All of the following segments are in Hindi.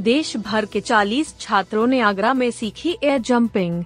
देश भर के 40 छात्रों ने आगरा में सीखी एयर जंपिंग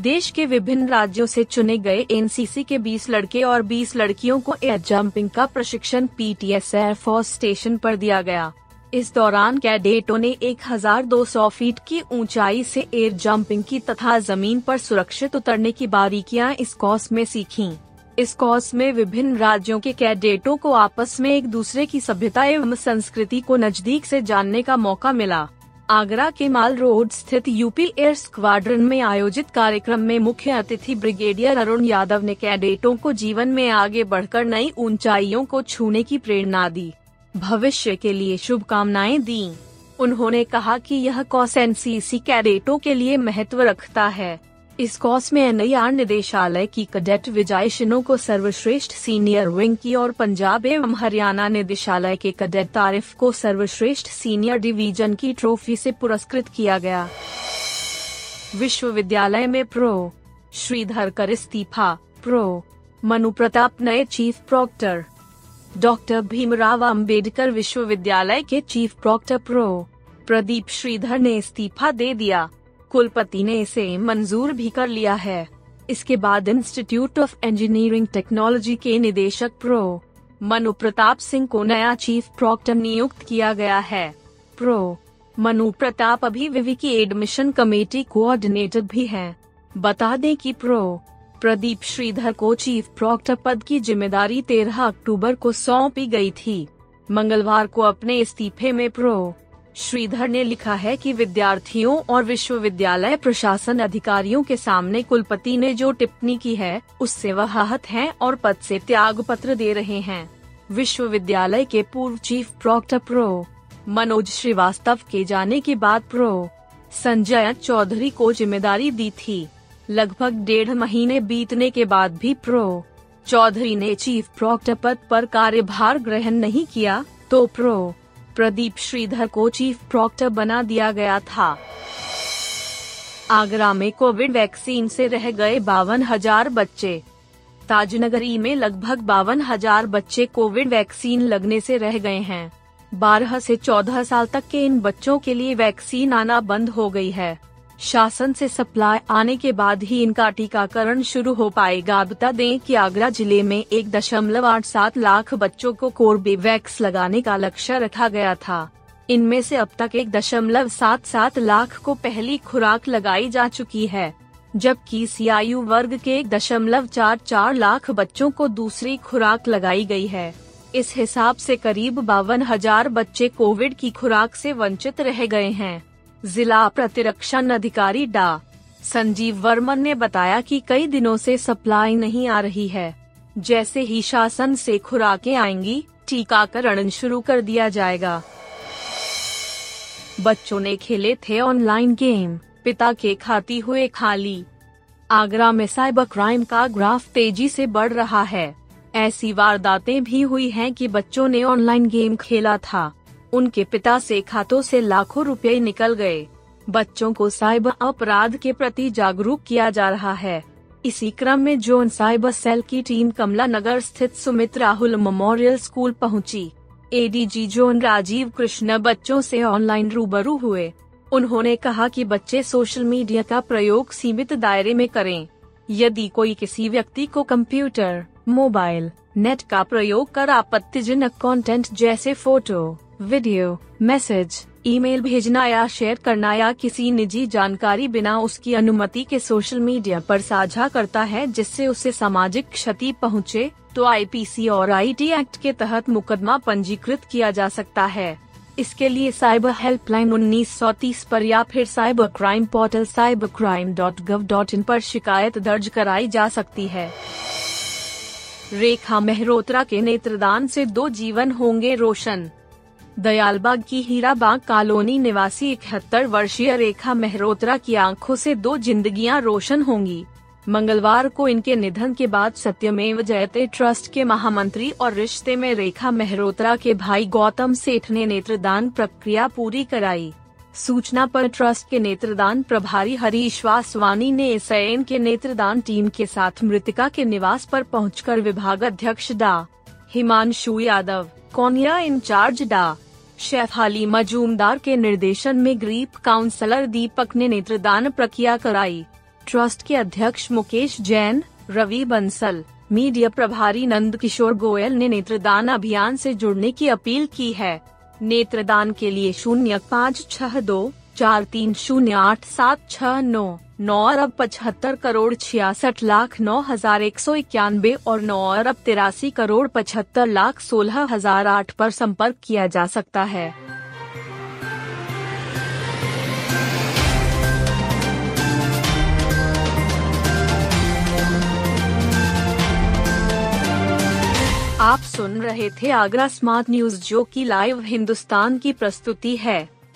देश के विभिन्न राज्यों से चुने गए एनसीसी के 20 लड़के और 20 लड़कियों को एयर जंपिंग का प्रशिक्षण पीटीएस एयरफोर्स स्टेशन पर दिया गया इस दौरान कैडेटों ने 1200 फीट की ऊंचाई से एयर जंपिंग की तथा ज़मीन पर सुरक्षित उतरने की बारीकियाँ इस कोर्स में सीखीं। इस कोर्स में विभिन्न राज्यों के कैडेटों को आपस में एक दूसरे की सभ्यता एवं संस्कृति को नज़दीक से जानने का मौका मिला। आगरा के माल रोड स्थित यूपी एयर स्क्वाड्रन में आयोजित कार्यक्रम में मुख्य अतिथि ब्रिगेडियर अरुण यादव ने कैडेटों को जीवन में आगे बढ़कर नई ऊंचाइयों को छूने की प्रेरणा दी। भविष्य के लिए शुभकामनाएँ दी। उन्होंने कहा कि यह कौस एनसीसी कैडेटों के लिए महत्व रखता है। इस कोर्स में एनआईआर निदेशालय की कैडेट विजय शिनो को सर्वश्रेष्ठ सीनियर विंग की और पंजाब एवं हरियाणा निदेशालय के कैडेट तारिफ को सर्वश्रेष्ठ सीनियर डिवीज़न की ट्रॉफी से पुरस्कृत किया गया। विश्वविद्यालय में प्रो. श्रीधर कर इस्तीफा, प्रो. मनु प्रताप नए chief proctor. Doctor Bhimrao Ambedkar विश्वविद्यालय के chief proctor prof. Pradeep Shridhar ने इस्तीफा दे दिया। कुलपति ने इसे मंजूर भी कर लिया है। इसके बाद इंस्टीट्यूट ऑफ़ इंजीनियरिंग टेक्नोलॉजी के निदेशक प्रो मनु प्रताप सिंह को नया चीफ प्रॉक्टर नियुक्त किया गया है। प्रो मनु प्रताप अभी विवि की एडमिशन कमेटी कोऑर्डिनेटर भी हैं। बता दें कि प्रो प्रदीप श्रीधर को चीफ प्रॉक्टर पद की ज़िम्मेदारी 13 अक्टूबर को सौंपी गई थी। मंगलवार को अपने इस्तीफे में प्रो श्रीधर ने लिखा है कि विद्यार्थियों और विश्वविद्यालय प्रशासन अधिकारियों के सामने कुलपति ने जो टिप्पणी की है, उससे वह आहत हैं और पद से त्याग पत्र दे रहे हैं। विश्वविद्यालय के पूर्व chief proctor prof. Manoj Srivastava के जाने के बाद प्रो. संजय चौधरी को ज़िम्मेदारी दी थी। लगभग डेढ़ महीने बीतने के बाद भी प्रो. चौधरी ने चीफ प्रॉक्टर पद पर कार्यभार ग्रहण नहीं किया तो प्रो. प्रदीप श्रीधर को चीफ प्रॉक्टर बना दिया गया था। आगरा में कोविड वैक्सीन से रह गए बावन हज़ार बच्चे। ताजनगरी में लगभग बावन हज़ार बच्चे कोविड वैक्सीन लगने से रह गए हैं। बारह से चौदह साल तक के इन बच्चों के लिए वैक्सीन आना बंद हो गई है। शासन से सप्लाई आने के बाद ही इनका टीकाकरण शुरू हो पाएगा। बता दें कि आगरा ज़िले में एक दशमलव आठ सात लाख बच्चों को कोर्बेवैक्स लगाने का लक्ष्य रखा गया था। इनमें से अब तक एक दशमलव सात सात लाख को पहली खुराक लगाई जा चुकी है, जबकि सी आयु वर्ग के एक दशमलव चार चार लाख बच्चों को दूसरी खुराक लगाई गई है। इस हिसाब से करीब बावन हज़ार बच्चे कोविड की खुराक से वंचित रह गए हैं। जिला प्रतिरक्षण अधिकारी डा. संजीव वर्मन ने बताया कि कई दिनों से सप्लाई नहीं आ रही है। जैसे ही शासन से खुराकें आएँगी, टीकाकरण शुरू कर दिया जाएगा। बच्चों ने खेले थे ऑनलाइन गेम, पिता के खाती हुए खाली। आगरा में साइबर क्राइम का ग्राफ तेज़ी से बढ़ रहा है। ऐसी वारदातें भी हुई हैं कि बच्चों ने ऑनलाइन गेम खेला था। उनके पिता से खातों से लाखों रुपए निकल गए। बच्चों को साइबर अपराध के प्रति जागरूक किया जा रहा है। इसी क्रम में जोन साइबर सेल की टीम कमला नगर स्थित सुमित राहुल मेमोरियल स्कूल पहुँची। एडीजी जोन राजीव कृष्ण बच्चों से ऑनलाइन रूबरू हुए। उन्होंने कहा कि बच्चे सोशल मीडिया का प्रयोग सीमित दायरे में करें। यदि कोई किसी व्यक्ति को कंप्यूटर, मोबाइल, नेट का प्रयोग कर आपत्तिजनक कंटेंट जैसे फ़ोटो वीडियो मैसेज ईमेल भेजना या शेयर करना या किसी निजी जानकारी बिना उसकी अनुमति के सोशल मीडिया पर साझा करता है जिससे उसे सामाजिक क्षति पहुँचे, तो आईपीसी और आईटी एक्ट के तहत मुकदमा पंजीकृत किया जा सकता है। इसके लिए साइबर हेल्पलाइन उन्नीस सौ तीस पर या फिर cyber crime portal cyber crime dot gov dot in पर शिकायत दर्ज कराई जा सकती है। रेखा मेहरोत्रा के नेत्रदान से दो जीवन होंगे रोशन। दयालबाग की हीराबाग कॉलोनी निवासी इकहत्तर वर्षीय रेखा मेहरोत्रा की आँखों से दो जिंदगियाँ रोशन होंगी। मंगलवार को इनके निधन के बाद सत्यमेव जयते ट्रस्ट के महामंत्री और रिश्ते में रेखा मेहरोत्रा के भाई गौतम सेठ ने नेत्रदान प्रक्रिया पूरी कराई। सूचना पर ट्रस्ट के नेत्रदान प्रभारी हरीश वासवानी ने एस के नेत्रदान टीम के साथ मृतिका के निवास पर पहुंचकर विभाग अध्यक्ष डा। हिमांशु यादव कोनिया इंचार्ज डा? शेफाली मजूमदार के निर्देशन में ग्रीप काउंसलर दीपक ने नेत्रदान प्रक्रिया कराई। ट्रस्ट के अध्यक्ष मुकेश जैन, रवि बंसल, मीडिया प्रभारी नंद किशोर गोयल ने नेत्रदान अभियान से जुड़ने की अपील की है। नेत्रदान के लिए शून्य पाँच छह दो चार तीन शून्य आठ सात छह नौ नौ अरब पचहत्तर करोड़ छियासठ लाख नौ हज़ार एक सौ इक्यानबे और नौ अरब तिरासी करोड़ पचहत्तर लाख सोलह हज़ार आठ पर संपर्क किया जा सकता है। आप सुन रहे थे आगरा स्मार्ट न्यूज़, जो की लाइव हिंदुस्तान की प्रस्तुति है।